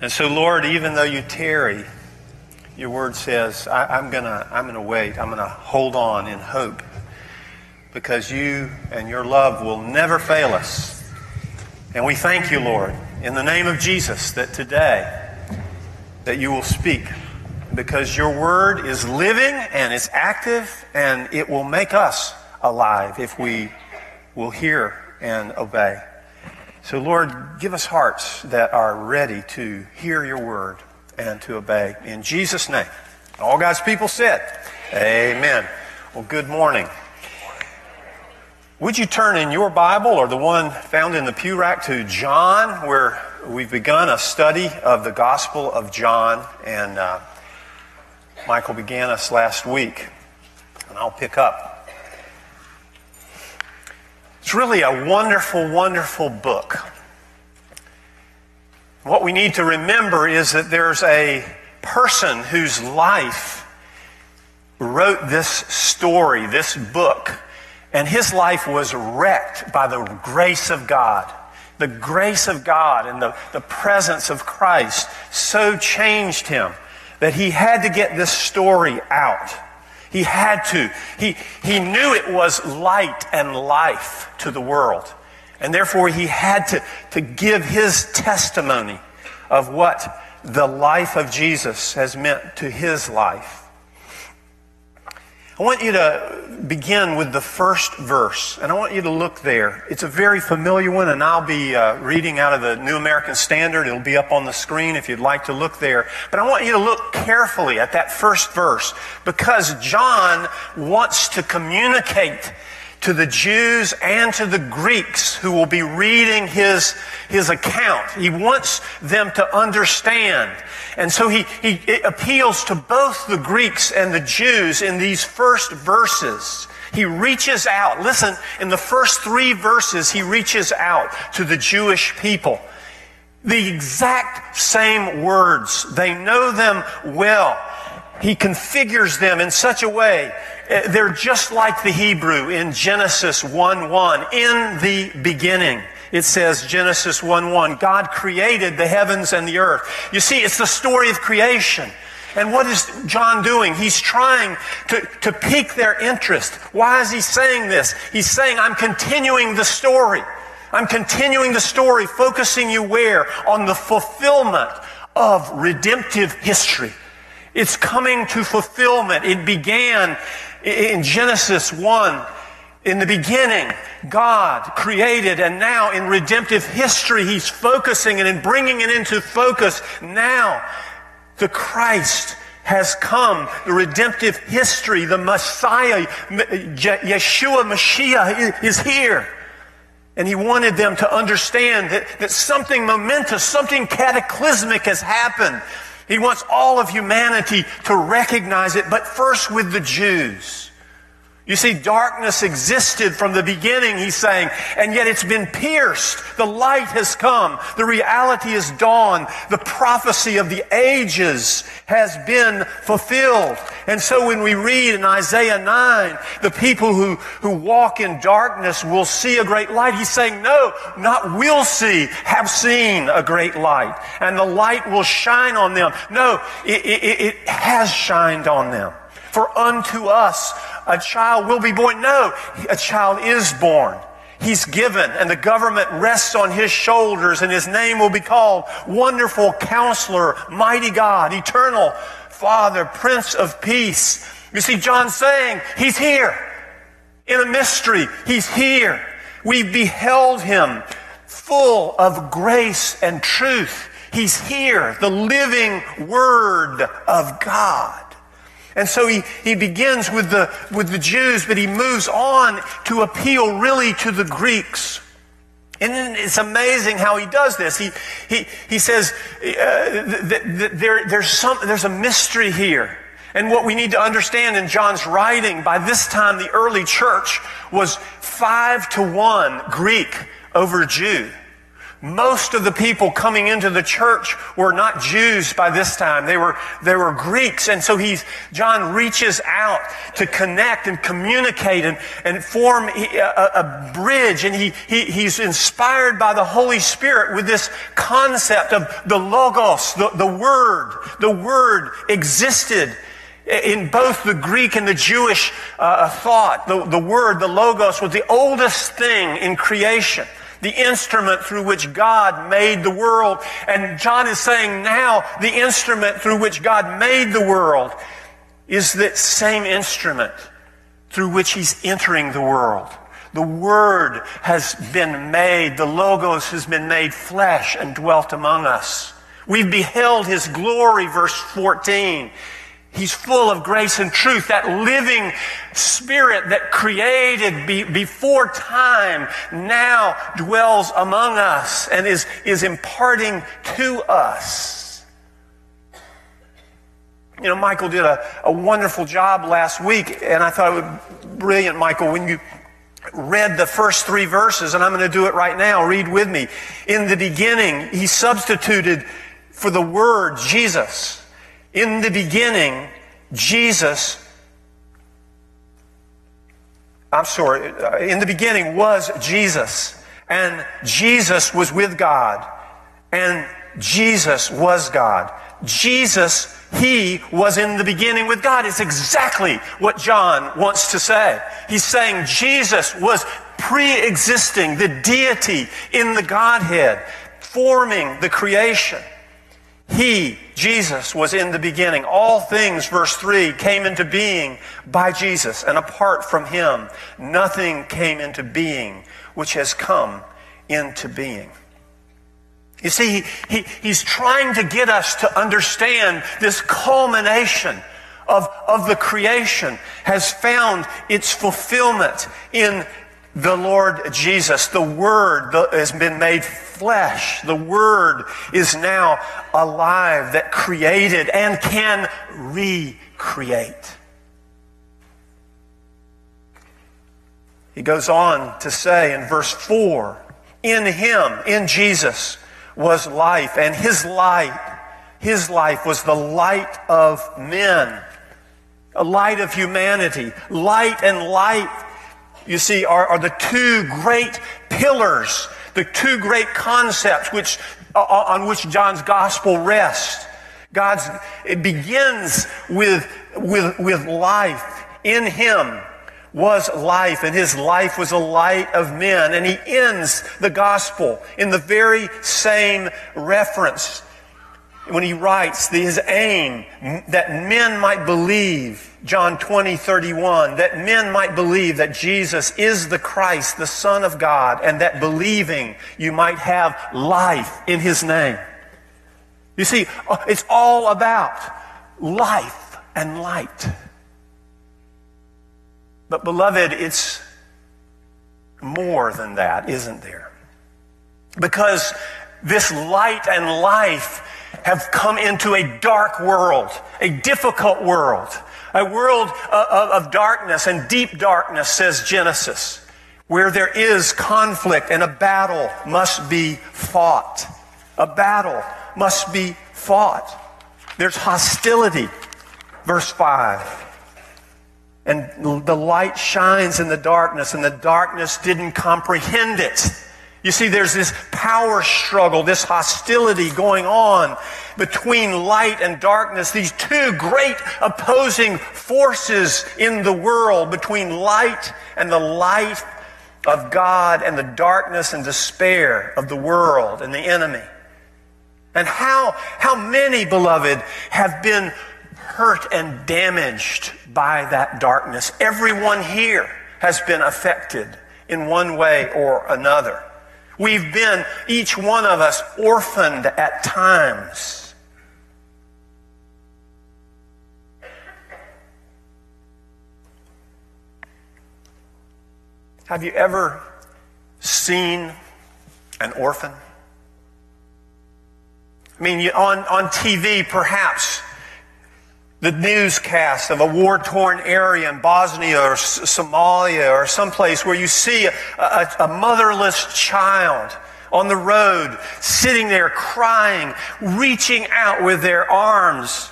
And so, Lord, even though you tarry, your word says, I, am going to I'm to wait. I'm going to hold on in hope because you and your love will never fail us. And we thank you, Lord, in the name of Jesus, that today that you will speak because your word is living and it's active and it will make us alive if we will hear and obey. So, Lord, give us hearts that are ready to hear your word and to obey. In Jesus' name. All God's people said, Amen. Well, good morning. Would you turn in your Bible or the one found in the pew rack to John, where we've begun a study of the Gospel of John, and uh, Michael began us last week, and I'll pick up. It's really a wonderful, wonderful book. What we need to remember is that there's a person whose life wrote this story, this book, and his life was wrecked by the grace of God. The grace of God and the, the presence of Christ so changed him that he had to get this story out. He had to. He, he knew it was light and life to the world. And therefore, he had to, to give his testimony of what the life of Jesus has meant to his life. I want you to begin with the first verse, and I want you to look there. It's a very familiar one, and I'll be uh, reading out of the New American Standard. It'll be up on the screen if you'd like to look there. But I want you to look carefully at that first verse because John wants to communicate to the Jews and to the Greeks who will be reading his, his account. He wants them to understand. And so he, he appeals to both the Greeks and the Jews in these first verses. He reaches out. Listen, in the first three verses, he reaches out to the Jewish people. The exact same words. They know them well. He configures them in such a way uh, they're just like the Hebrew in Genesis 1 1. In the beginning, it says, Genesis 1 1, God created the heavens and the earth. You see, it's the story of creation. And what is John doing? He's trying to, to pique their interest. Why is he saying this? He's saying, I'm continuing the story. I'm continuing the story, focusing you where? On the fulfillment of redemptive history. It's coming to fulfillment. It began in Genesis 1, in the beginning, God created, and now in redemptive history, He's focusing and in bringing it into focus. Now, the Christ has come. The redemptive history, the Messiah, Yeshua Mashiach is here. And he wanted them to understand that, that something momentous, something cataclysmic has happened. He wants all of humanity to recognize it, but first with the Jews. You see, darkness existed from the beginning, he's saying, and yet it's been pierced. The light has come. The reality is dawn. The prophecy of the ages has been fulfilled. And so when we read in Isaiah 9, the people who, who walk in darkness will see a great light, he's saying, no, not will see, have seen a great light. And the light will shine on them. No, it, it, it has shined on them. For unto us a child will be born. No, a child is born. He's given, and the government rests on his shoulders, and his name will be called Wonderful Counselor, Mighty God, Eternal Father, Prince of Peace. You see, John saying, He's here. In a mystery, He's here. We beheld Him full of grace and truth. He's here, the living Word of God. And so he, he begins with the, with the Jews, but he moves on to appeal really to the Greeks. And it's amazing how he does this. He, he, he says, uh, th- th- there, there's, some, there's a mystery here. And what we need to understand in John's writing, by this time the early church was five to one Greek over Jew. Most of the people coming into the church were not Jews by this time. They were, they were Greeks. And so he's, John reaches out to connect and communicate and, and form a, a bridge. And he, he, he's inspired by the Holy Spirit with this concept of the Logos, the, the Word. The Word existed in both the Greek and the Jewish uh, thought. The, the Word, the Logos, was the oldest thing in creation the instrument through which God made the world. And John is saying now the instrument through which God made the world is the same instrument through which he's entering the world. The Word has been made, the Logos has been made flesh and dwelt among us. We've beheld his glory, verse 14. He's full of grace and truth. That living spirit that created be, before time now dwells among us and is, is imparting to us. You know, Michael did a, a wonderful job last week, and I thought it was brilliant, Michael, when you read the first three verses, and I'm going to do it right now. Read with me. In the beginning, he substituted for the word Jesus in the beginning, Jesus, I'm sorry, uh, in the beginning was Jesus, and Jesus was with God, and Jesus was God. Jesus, He was in the beginning with God. It's exactly what John wants to say. He's saying Jesus was pre existing, the deity in the Godhead, forming the creation. He, Jesus, was in the beginning. All things, verse 3, came into being by Jesus, and apart from him, nothing came into being which has come into being. You see, he, he, he's trying to get us to understand this culmination of, of the creation has found its fulfillment in the Lord Jesus. The Word has been made flesh. The Word is now alive that created and can recreate. He goes on to say in verse 4 In Him, in Jesus, was life, and His light, His life was the light of men, a light of humanity. Light and light you see, are, are the two great pillars, the two great concepts which, uh, on which John's gospel rests. God's, it begins with, with, with life. In him was life, and his life was a light of men. And he ends the gospel in the very same reference when he writes his aim that men might believe John 20, 31, that men might believe that Jesus is the Christ, the Son of God, and that believing you might have life in His name. You see, uh, it's all about life and light. But, beloved, it's more than that, isn't there? Because this light and life have come into a dark world, a difficult world a world of darkness and deep darkness, says Genesis, where there is conflict and a battle must be fought. A battle must be fought. There's hostility. Verse 5. And the light shines in the darkness, and the darkness didn't comprehend it. You see, there's this power struggle, this hostility going on between light and darkness, these two great opposing forces in the world between light and the light of God and the darkness and despair of the world and the enemy. And how, how many, beloved, have been hurt and damaged by that darkness? Everyone here has been affected in one way or another. We've been, each one of us, orphaned at times. Have you ever seen an orphan? I mean, on, on TV, perhaps the newscast of a war torn area in Bosnia or Somalia or someplace where you see a, a, a motherless child on the road, sitting there crying, reaching out with their arms.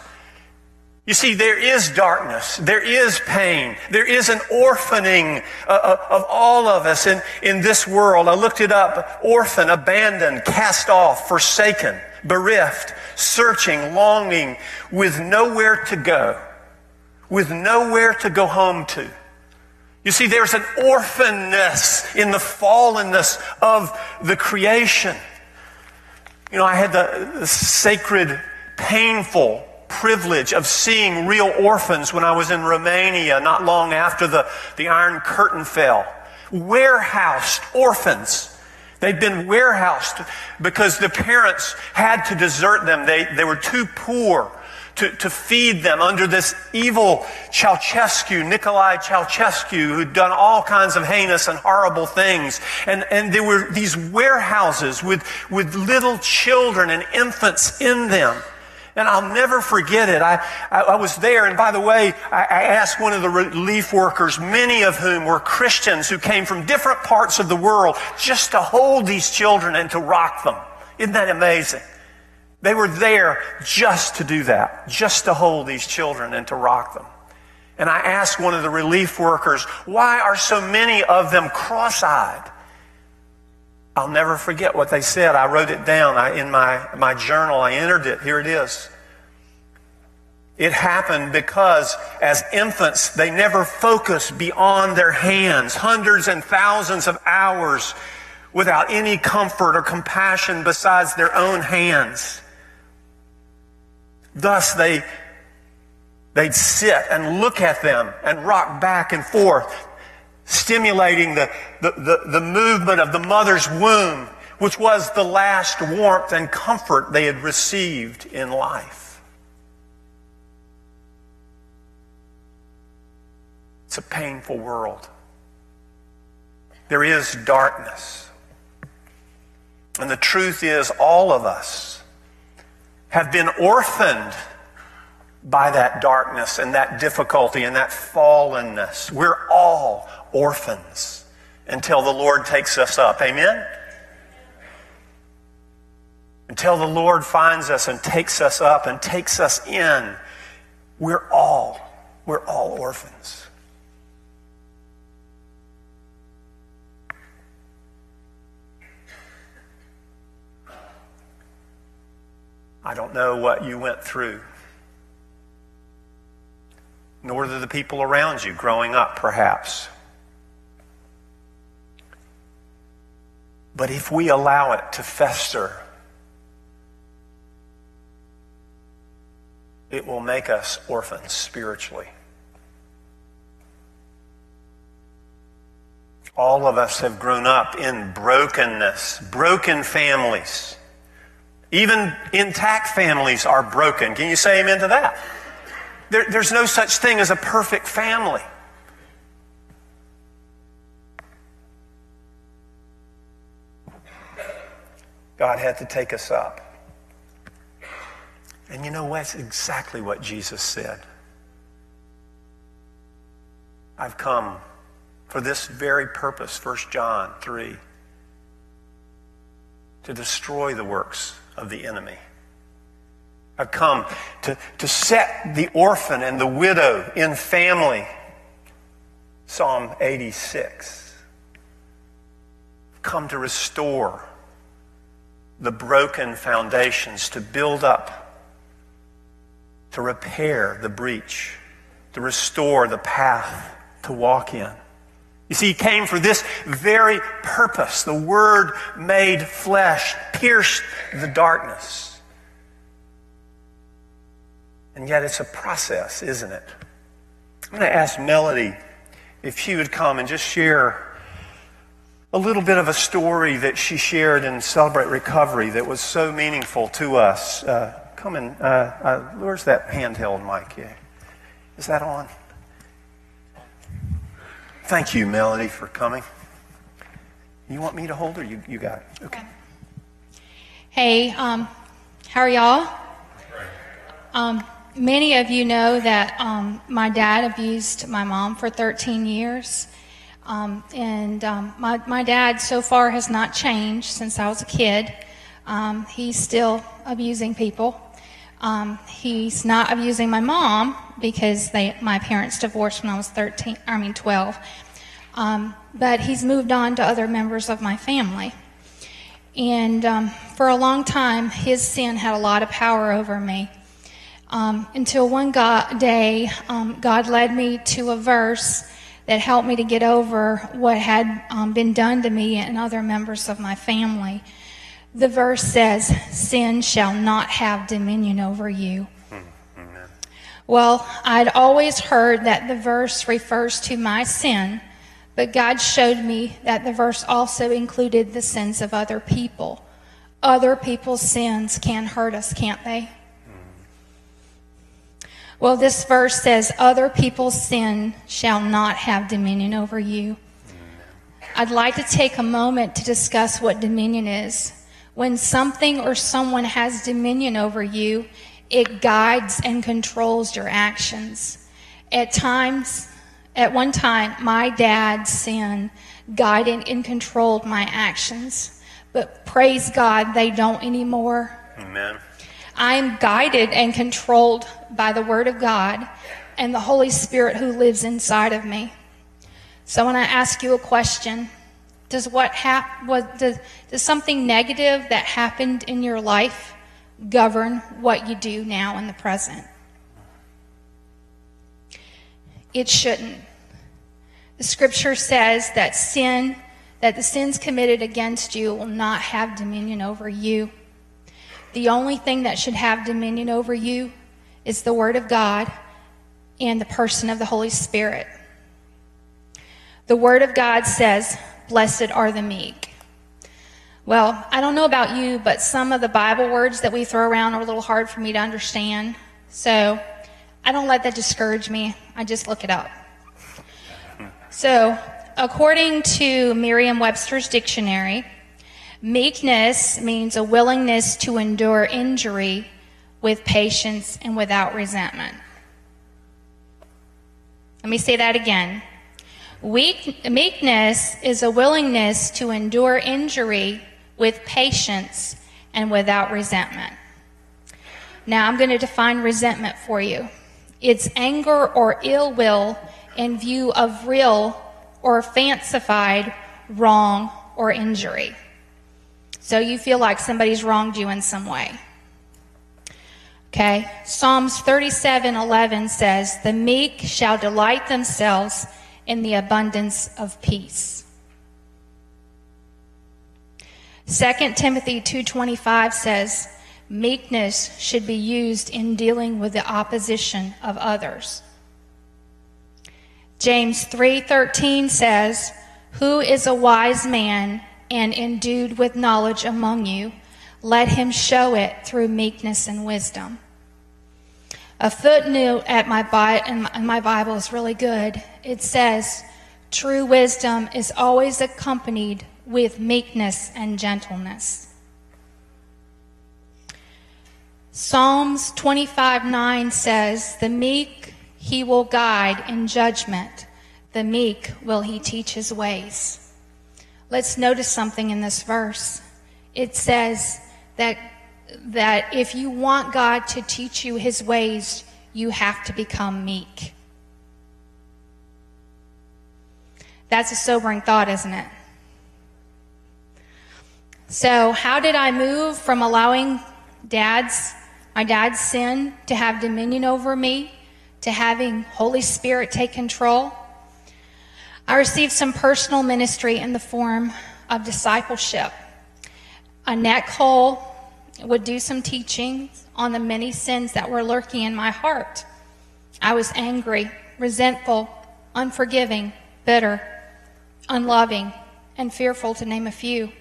You see, there is darkness. There is pain. There is an orphaning uh, uh, of all of us in, in this world. I looked it up. Orphan, abandoned, cast off, forsaken, bereft, searching, longing, with nowhere to go, with nowhere to go home to. You see, there's an orphanness in the fallenness of the creation. You know, I had the, the sacred, painful privilege of seeing real orphans when I was in Romania not long after the, the Iron Curtain fell. Warehoused orphans. They'd been warehoused because the parents had to desert them. They, they were too poor to, to feed them under this evil Ceausescu, Nicolae Ceausescu, who'd done all kinds of heinous and horrible things. And, and there were these warehouses with, with little children and infants in them. And I'll never forget it. I, I, I was there, and by the way, I, I, asked one of the relief workers, many of whom were Christians who came from different parts of the world, just to hold these children and to rock them. Isn't that amazing? They were there just to do that, just to hold these children and to rock them. And I asked one of the relief workers, why are so many of them cross eyed? I'll never forget what they said. I wrote it down I, in my, my journal. I entered it. Here it is. It happened because as infants, they never focused beyond their hands, hundreds and thousands of hours without any comfort or compassion besides their own hands. Thus, they, they'd sit and look at them and rock back and forth, stimulating the, the, the, the movement of the mother's womb, which was the last warmth and comfort they had received in life. It's a painful world. There is darkness. And the truth is, all of us have been orphaned by that darkness and that difficulty and that fallenness. We're all orphans until the Lord takes us up. Amen? Until the Lord finds us and takes us up and takes us in, we're all, we're all orphans. I don't know what you went through, nor do the people around you growing up, perhaps. But if we allow it to fester, it will make us orphans spiritually. All of us have grown up in brokenness, broken families. Even intact families are broken. Can you say amen to that? There, there's no such thing as a perfect family. God had to take us up. And you know? That's exactly what Jesus said. I've come for this very purpose, 1 John 3, to destroy the works of the enemy. I've come to, to set the orphan and the widow in family. Psalm 86. I've come to restore the broken foundations, to build up, to repair the breach, to restore the path to walk in. You see, he came for this very purpose. The Word made flesh pierced the darkness. And yet it's a process, isn't it? I'm going to ask Melody if she would come and just share a little bit of a story that she shared in Celebrate Recovery that was so meaningful to us. Uh, come in. Uh, uh, where's that handheld mic? Yeah. Is that on? Thank you, Melody, for coming. You want me to hold her? You, you got it. Okay. Hey, um, how are y'all? Um, many of you know that um, my dad abused my mom for 13 years. Um, and um, my, my dad so far has not changed since I was a kid. Um, he's still abusing people. Um, he's not abusing my mom because they, my parents divorced when I was 13, I mean 12. Um, but he's moved on to other members of my family. And um, for a long time, his sin had a lot of power over me. Until one God, day, God led me to a verse that helped me to get over what had um, been done to me and other members of my family. The verse says, Sin shall not have dominion over you. Well, I'd always heard that the verse refers to my sin, but God showed me that the verse also included the sins of other people. Other people's sins can hurt us, can't they? Well, this verse says, Other people's sin shall not have dominion over you. I'd like to take a moment to discuss what dominion is. When something or someone has dominion over you, it guides and controls your actions. At times, at one time, my dad's sin guided and controlled my actions. But praise God, they don't anymore. Amen. I am guided and controlled by the Word of God and the Holy Spirit who lives inside of me. So when I ask you a question, does what hap- what, does, does something negative that happened in your life govern what you do now in the present? It shouldn't. The scripture says that sin, that the sins committed against you will not have dominion over you. The only thing that should have dominion over you is the Word of God and the person of the Holy Spirit. The Word of God says, Blessed are the meek. Well, I don't know about you, but some of the Bible words that we throw around are a little hard for me to understand. So I don't let that discourage me. I just look it up. So, according to Merriam Webster's dictionary, meekness means a willingness to endure injury with patience and without resentment. Let me say that again. Weak, meekness is a willingness to endure injury with patience and without resentment. Now, I'm going to define resentment for you it's anger or ill will in view of real or fancified wrong or injury. So you feel like somebody's wronged you in some way. Okay? Psalms 37:11 says, "The meek shall delight themselves in the abundance of peace." 2 Timothy 2:25 says, "Meekness should be used in dealing with the opposition of others." James 3:13 says, "Who is a wise man and endued with knowledge among you? Let him show it through meekness and wisdom." A footnote at my Bi- in my Bible is really good. It says, "True wisdom is always accompanied with meekness and gentleness." Psalms 25 9 says, The meek he will guide in judgment, the meek will he teach his ways. Let's notice something in this verse. It says that, that if you want God to teach you his ways, you have to become meek. That's a sobering thought, isn't it? So, how did I move from allowing dad's my dad's sin to have dominion over me to having Holy Spirit take control? I received some personal ministry in the form of discipleship. Annette Cole would do some teaching on the many sins that were lurking in my heart. I was angry, resentful, unforgiving, bitter, unloving, and fearful, to name a few.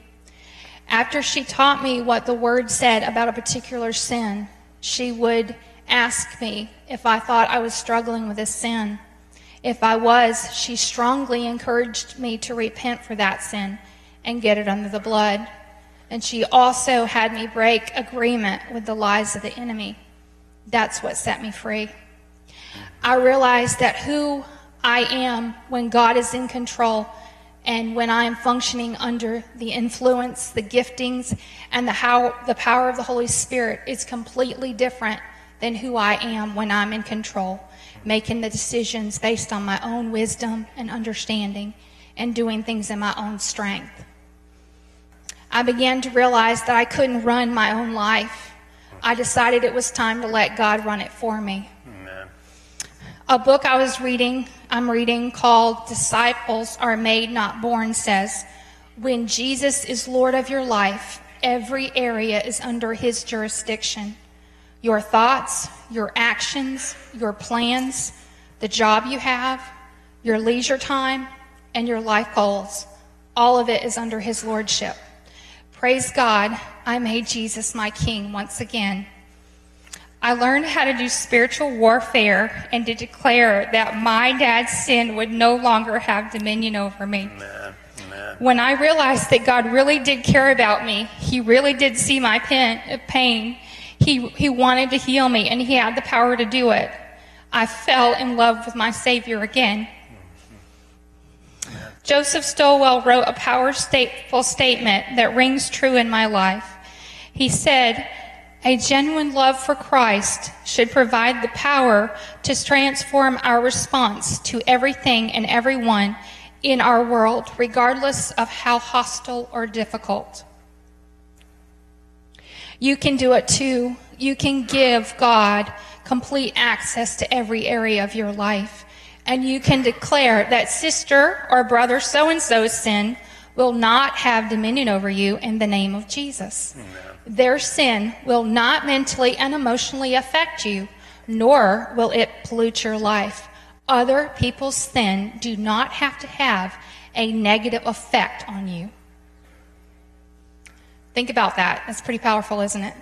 After she taught me what the word said about a particular sin, she would ask me if I thought I was struggling with a sin. If I was, she strongly encouraged me to repent for that sin and get it under the blood. And she also had me break agreement with the lies of the enemy. That's what set me free. I realized that who I am when God is in control and when I am functioning under the influence, the giftings, and the, how, the power of the Holy Spirit is completely different than who I am when I'm in control, making the decisions based on my own wisdom and understanding and doing things in my own strength. I began to realize that I couldn't run my own life. I decided it was time to let God run it for me. Amen. A book I was reading I'm reading called Disciples Are Made Not Born says, When Jesus is Lord of your life, every area is under his jurisdiction. Your thoughts, your actions, your plans, the job you have, your leisure time, and your life goals, all of it is under his lordship. Praise God, I made Jesus my king once again. I learned how to do spiritual warfare and to declare that my dad's sin would no longer have dominion over me. Amen. Amen. When I realized that God really did care about me, He really did see my pain, he, he wanted to heal me, and He had the power to do it. I fell in love with my Savior again. Joseph Stowell wrote a powerful statement that rings true in my life. He said, a genuine love for Christ should provide the power to transform our response to everything and everyone in our world, regardless of how hostile or difficult. You can do it too. You can give God complete access to every area of your life. And you can declare that sister or brother so and so's sin will not have dominion over you in the name of Jesus. Amen. Their sin will not mentally and emotionally affect you, nor will it pollute your life. Other people's sin do not have to have a negative effect on you. Think about that. That's pretty powerful, isn't it?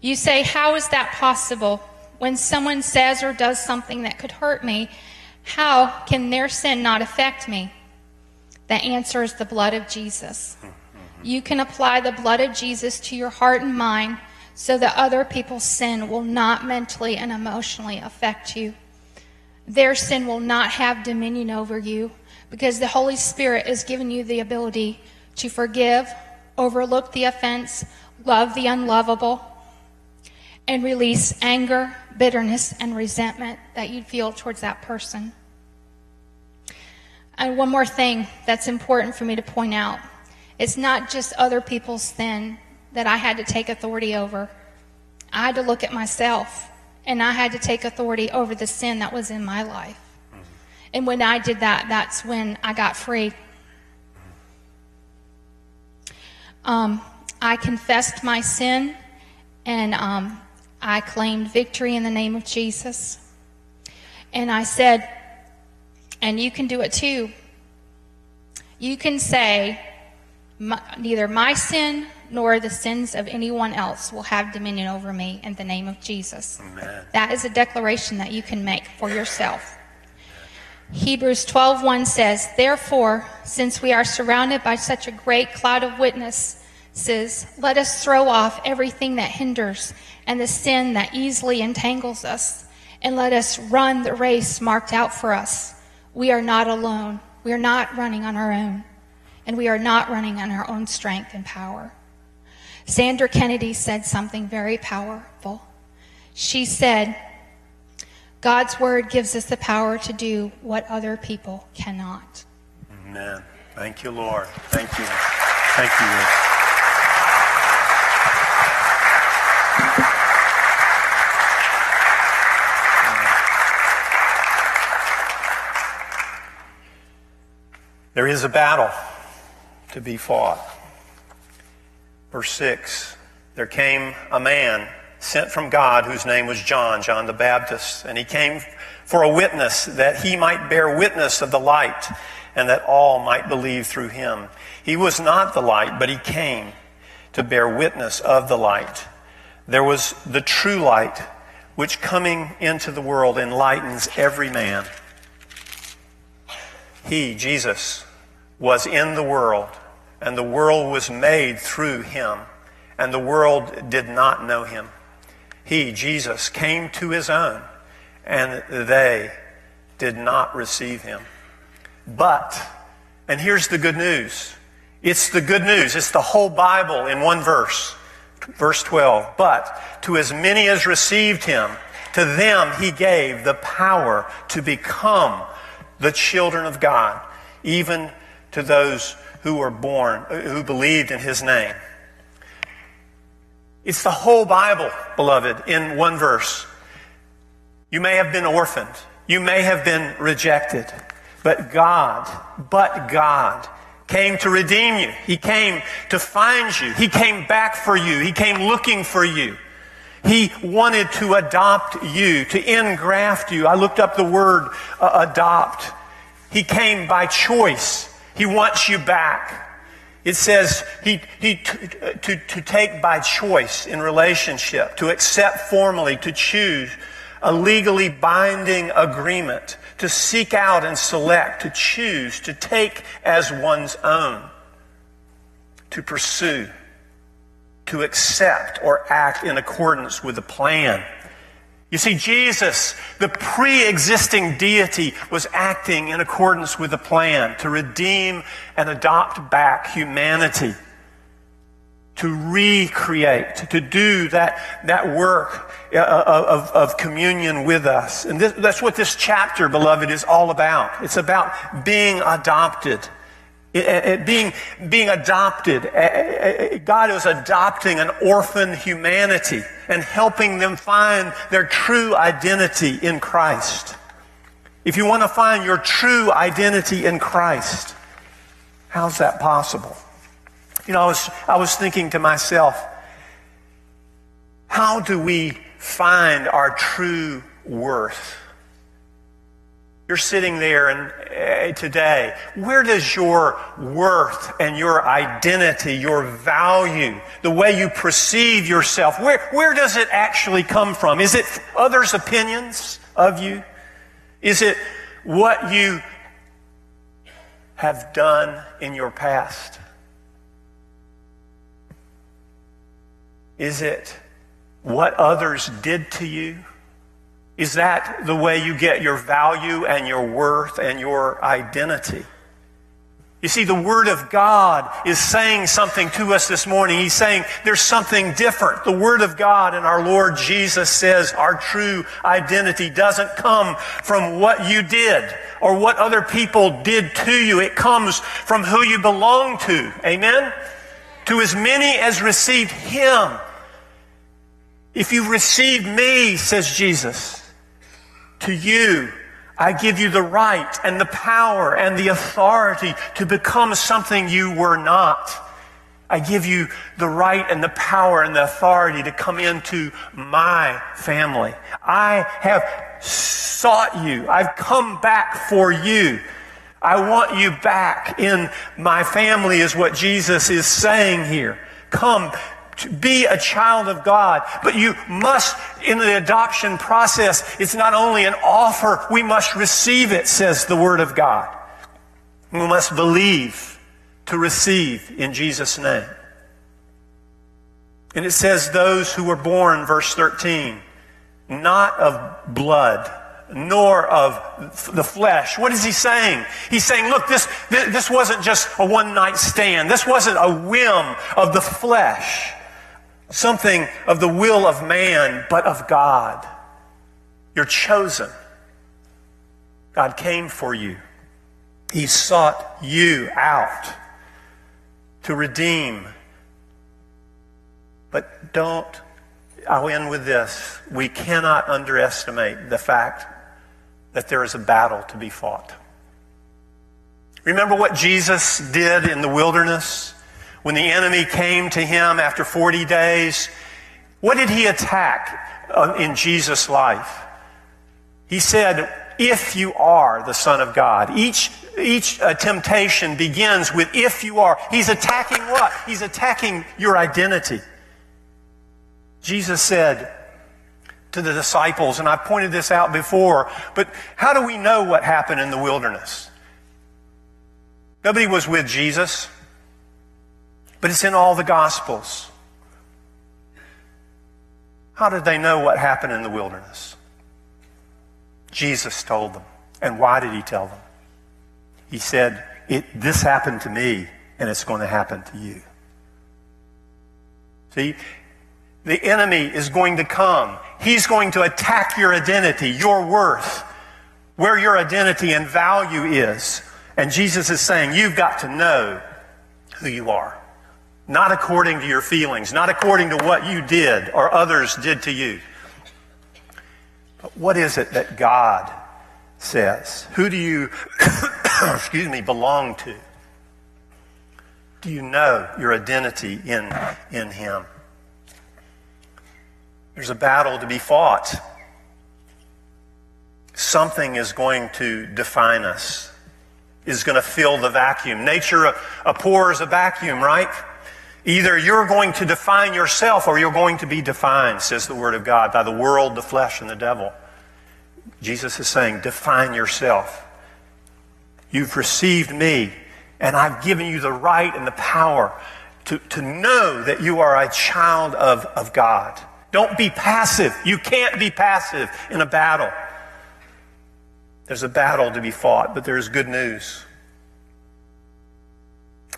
You say, How is that possible? When someone says or does something that could hurt me, how can their sin not affect me? The answer is the blood of Jesus you can apply the blood of Jesus to your heart and mind so that other people's sin will not mentally and emotionally affect you. Their sin will not have dominion over you because the Holy Spirit has given you the ability to forgive, overlook the offense, love the unlovable, and release anger, bitterness, and resentment that you feel towards that person. And one more thing that's important for me to point out it's not just other people's sin that I had to take authority over. I had to look at myself and I had to take authority over the sin that was in my life. And when I did that, that's when I got free. Um, I confessed my sin and um, I claimed victory in the name of Jesus. And I said, and you can do it too. You can say, neither my sin nor the sins of anyone else will have dominion over me in the name of Jesus. Amen. That is a declaration that you can make for yourself. Hebrews 12:1 says, "Therefore, since we are surrounded by such a great cloud of witnesses, let us throw off everything that hinders and the sin that easily entangles us, and let us run the race marked out for us. We are not alone. We are not running on our own." and we are not running on our own strength and power. Sandra Kennedy said something very powerful. She said, God's word gives us the power to do what other people cannot. Amen. Thank you, Lord. Thank you. Thank you. There is a battle to be fought. Verse 6 There came a man sent from God whose name was John, John the Baptist, and he came for a witness that he might bear witness of the light and that all might believe through him. He was not the light, but he came to bear witness of the light. There was the true light, which coming into the world enlightens every man. He, Jesus, was in the world, and the world was made through him, and the world did not know him. He, Jesus, came to his own, and they did not receive him. But, and here's the good news. It's the good news. It's the whole Bible in one verse. Verse 12. But to as many as received him, to them he gave the power to become the children of God, even to those who were born, who believed in his name. It's the whole Bible, beloved, in one verse. You may have been orphaned. You may have been rejected. But God, but God came to redeem you. He came to find you. He came back for you. He came looking for you. He wanted to adopt you, to engraft you. I looked up the word uh, adopt. He came by choice. He wants you back. It says he, he to, to, to take by choice in relationship, to accept formally, to choose a legally binding agreement, to seek out and select, to choose, to take as one's own, to pursue, to accept or act in accordance with the plan you see, Jesus, the pre existing deity, was acting in accordance with the plan to redeem and adopt back humanity, to recreate, to do that, that work uh, of, of communion with us. And this, that's what this chapter, beloved, is all about. It's about being adopted Eh, eh, eh, being, being adopted, God is adopting an orphan humanity and helping them find their true identity in Christ. If you want to find your true identity in Christ, how's that possible? You know, I was, I was thinking to myself, how do we find our true worth? You're sitting there and uh, today, where does your worth and your identity, your value, the way you perceive yourself, where, where does it actually come from? Is it others' opinions of you? Is it what you have done in your past? Is it what others did to you? Is that the way you get your value and your worth and your identity? You see, the Word of God is saying something to us this morning. He's saying there's something different. The Word of God and our Lord Jesus says our true identity doesn't come from what you did or what other people did to you. It comes from who you belong to. Amen? To as many as received Him. If you received me, says Jesus, to you, I give you the right and the power and the authority to become something you were not. I give you the right and the power and the authority to come into my family. I have sought you. I've come back for you. I want you back in my family is what Jesus is saying here. Come, be a child of God. But you must, in the adoption process, it's not only an offer, we must receive it, says the Word of God. We must believe to receive in Jesus' name. And it says, those who were born, verse 13, not of blood, nor of the flesh. What is he saying? He's saying, look, this, this wasn't just a one night stand. This wasn't a whim of the flesh something of the will of man, but of God. You're chosen. God came for you. He sought you out to redeem. But don't, I'll end with this. We cannot underestimate the fact that there is a battle to be fought. Remember what Jesus did in the wilderness? When the enemy came to him after 40 days, what did he attack uh, in Jesus' life? He said, if you are the Son of God. Each, each uh, temptation begins with if you are. He's attacking what? He's attacking your identity. Jesus said to the disciples, and I pointed this out before, but how do we know what happened in the wilderness? Nobody was with Jesus. But it's in all the Gospels. How did they know what happened in the wilderness? Jesus told them. And why did he tell them? He said, This happened to me, and it's going to happen to you. See, the enemy is going to come. He's going to attack your identity, your worth, where your identity and value is. And Jesus is saying, You've got to know who you are. Not according to your feelings, not according to what you did or others did to you. But what is it that God says? Who do you, excuse me, belong to? Do you know your identity in, in Him? There's a battle to be fought. Something is going to define us, is going to fill the vacuum. Nature uh, abhors a vacuum, right? Either you're going to define yourself or you're going to be defined, says the Word of God, by the world, the flesh, and the devil. Jesus is saying, define yourself. You've received me, and I've given you the right and the power to, to know that you are a child of, of God. Don't be passive. You can't be passive in a battle. There's a battle to be fought, but there's good news.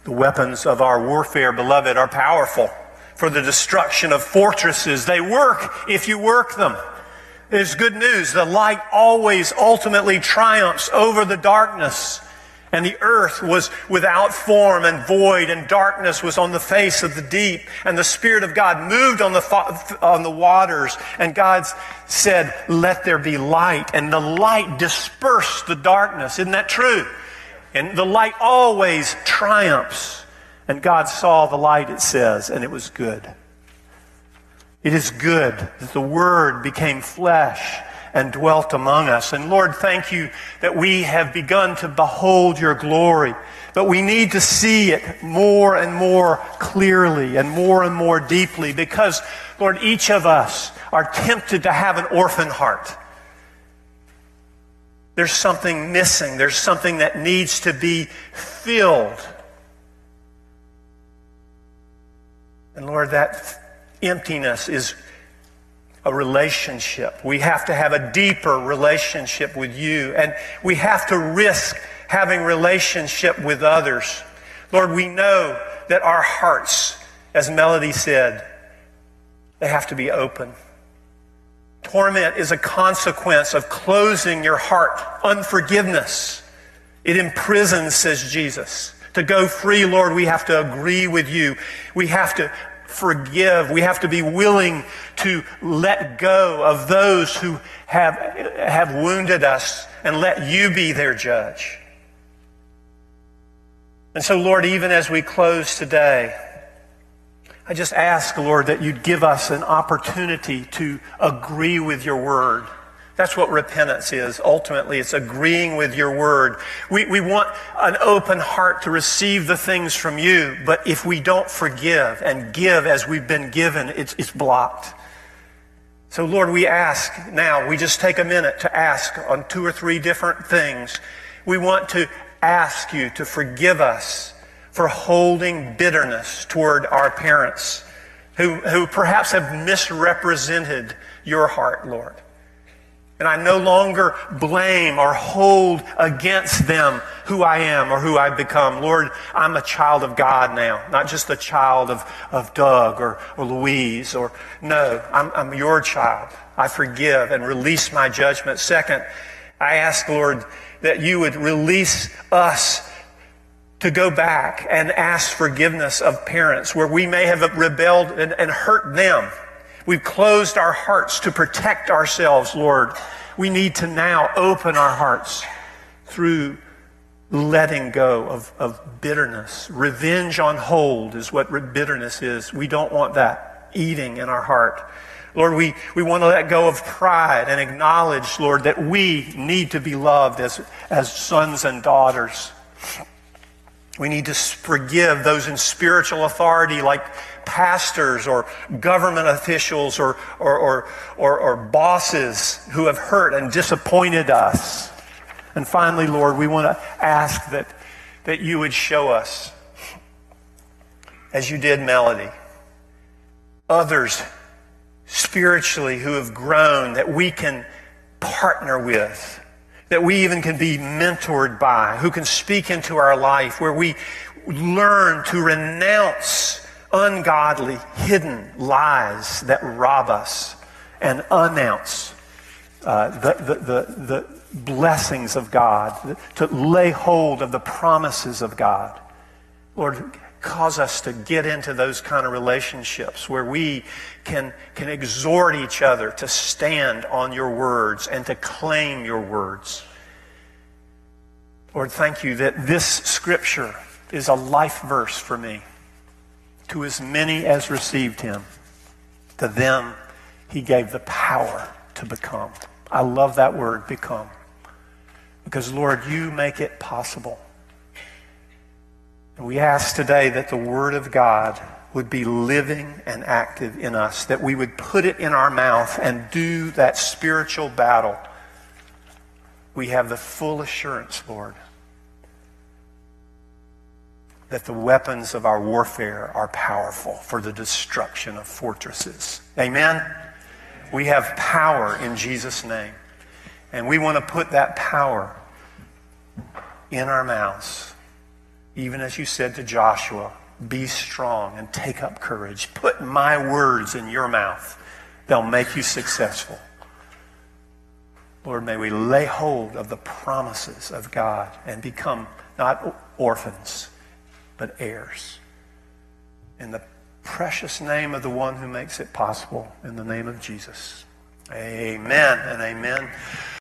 The weapons of our warfare, beloved, are powerful for the destruction of fortresses. They work if you work them. There's good news. The light always ultimately triumphs over the darkness. And the earth was without form and void, and darkness was on the face of the deep. And the Spirit of God moved on the, on the waters. And God said, Let there be light. And the light dispersed the darkness. Isn't that true? And the light always triumphs. And God saw the light, it says, and it was good. It is good that the Word became flesh and dwelt among us. And Lord, thank you that we have begun to behold your glory. But we need to see it more and more clearly and more and more deeply because, Lord, each of us are tempted to have an orphan heart. There's something missing. There's something that needs to be filled. And Lord, that emptiness is a relationship. We have to have a deeper relationship with you, and we have to risk having relationship with others. Lord, we know that our hearts, as Melody said, they have to be open. Torment is a consequence of closing your heart. Unforgiveness. It imprisons, says Jesus. To go free, Lord, we have to agree with you. We have to forgive. We have to be willing to let go of those who have, have wounded us and let you be their judge. And so, Lord, even as we close today, I just ask, Lord, that you'd give us an opportunity to agree with your word. That's what repentance is. Ultimately, it's agreeing with your word. We, we want an open heart to receive the things from you, but if we don't forgive and give as we've been given, it's, it's blocked. So, Lord, we ask now, we just take a minute to ask on two or three different things. We want to ask you to forgive us for holding bitterness toward our parents who, who perhaps have misrepresented your heart, Lord. And I no longer blame or hold against them who I am or who I've become. Lord, I'm a child of God now, not just a child of, of Doug or, or Louise or, no, I'm, I'm your child. I forgive and release my judgment. Second, I ask, Lord, that you would release us to go back and ask forgiveness of parents where we may have rebelled and, and hurt them We've closed our hearts to protect ourselves, Lord. We need to now open our hearts through letting go of, of bitterness. Revenge on hold is what bitterness is. We don't want that eating in our heart. Lord, we, we want to let go of pride and acknowledge, Lord, that we need to be loved as, as sons and daughters. We need to forgive those in spiritual authority, like pastors or government officials or, or, or, or, or bosses who have hurt and disappointed us. And finally, Lord, we want to ask that, that you would show us, as you did Melody, others spiritually who have grown that we can partner with that we even can be mentored by, who can speak into our life, where we learn to renounce ungodly, hidden lies that rob us and announce uh, the, the, the, the blessings of God, to lay hold of the promises of God. Lord, cause us to get into those kind of relationships where we can, can exhort each other to stand on your words and to claim your words. Lord, thank you that this scripture is a life verse for me. To as many as received him, to them he gave the power to become. I love that word, become. Because, Lord, you make it possible. We ask today that the Word of God would be living and active in us, that we would put it in our mouth and do that spiritual battle. We have the full assurance, Lord, that the weapons of our warfare are powerful for the destruction of fortresses. Amen? We have power in Jesus' name. And we want to put that power in our mouths. Even as you said to Joshua, be strong and take up courage. Put my words in your mouth. They'll make you successful. Lord, may we lay hold of the promises of God and become not orphans, but heirs. In the precious name of the one who makes it possible, in the name of Jesus. Amen and amen.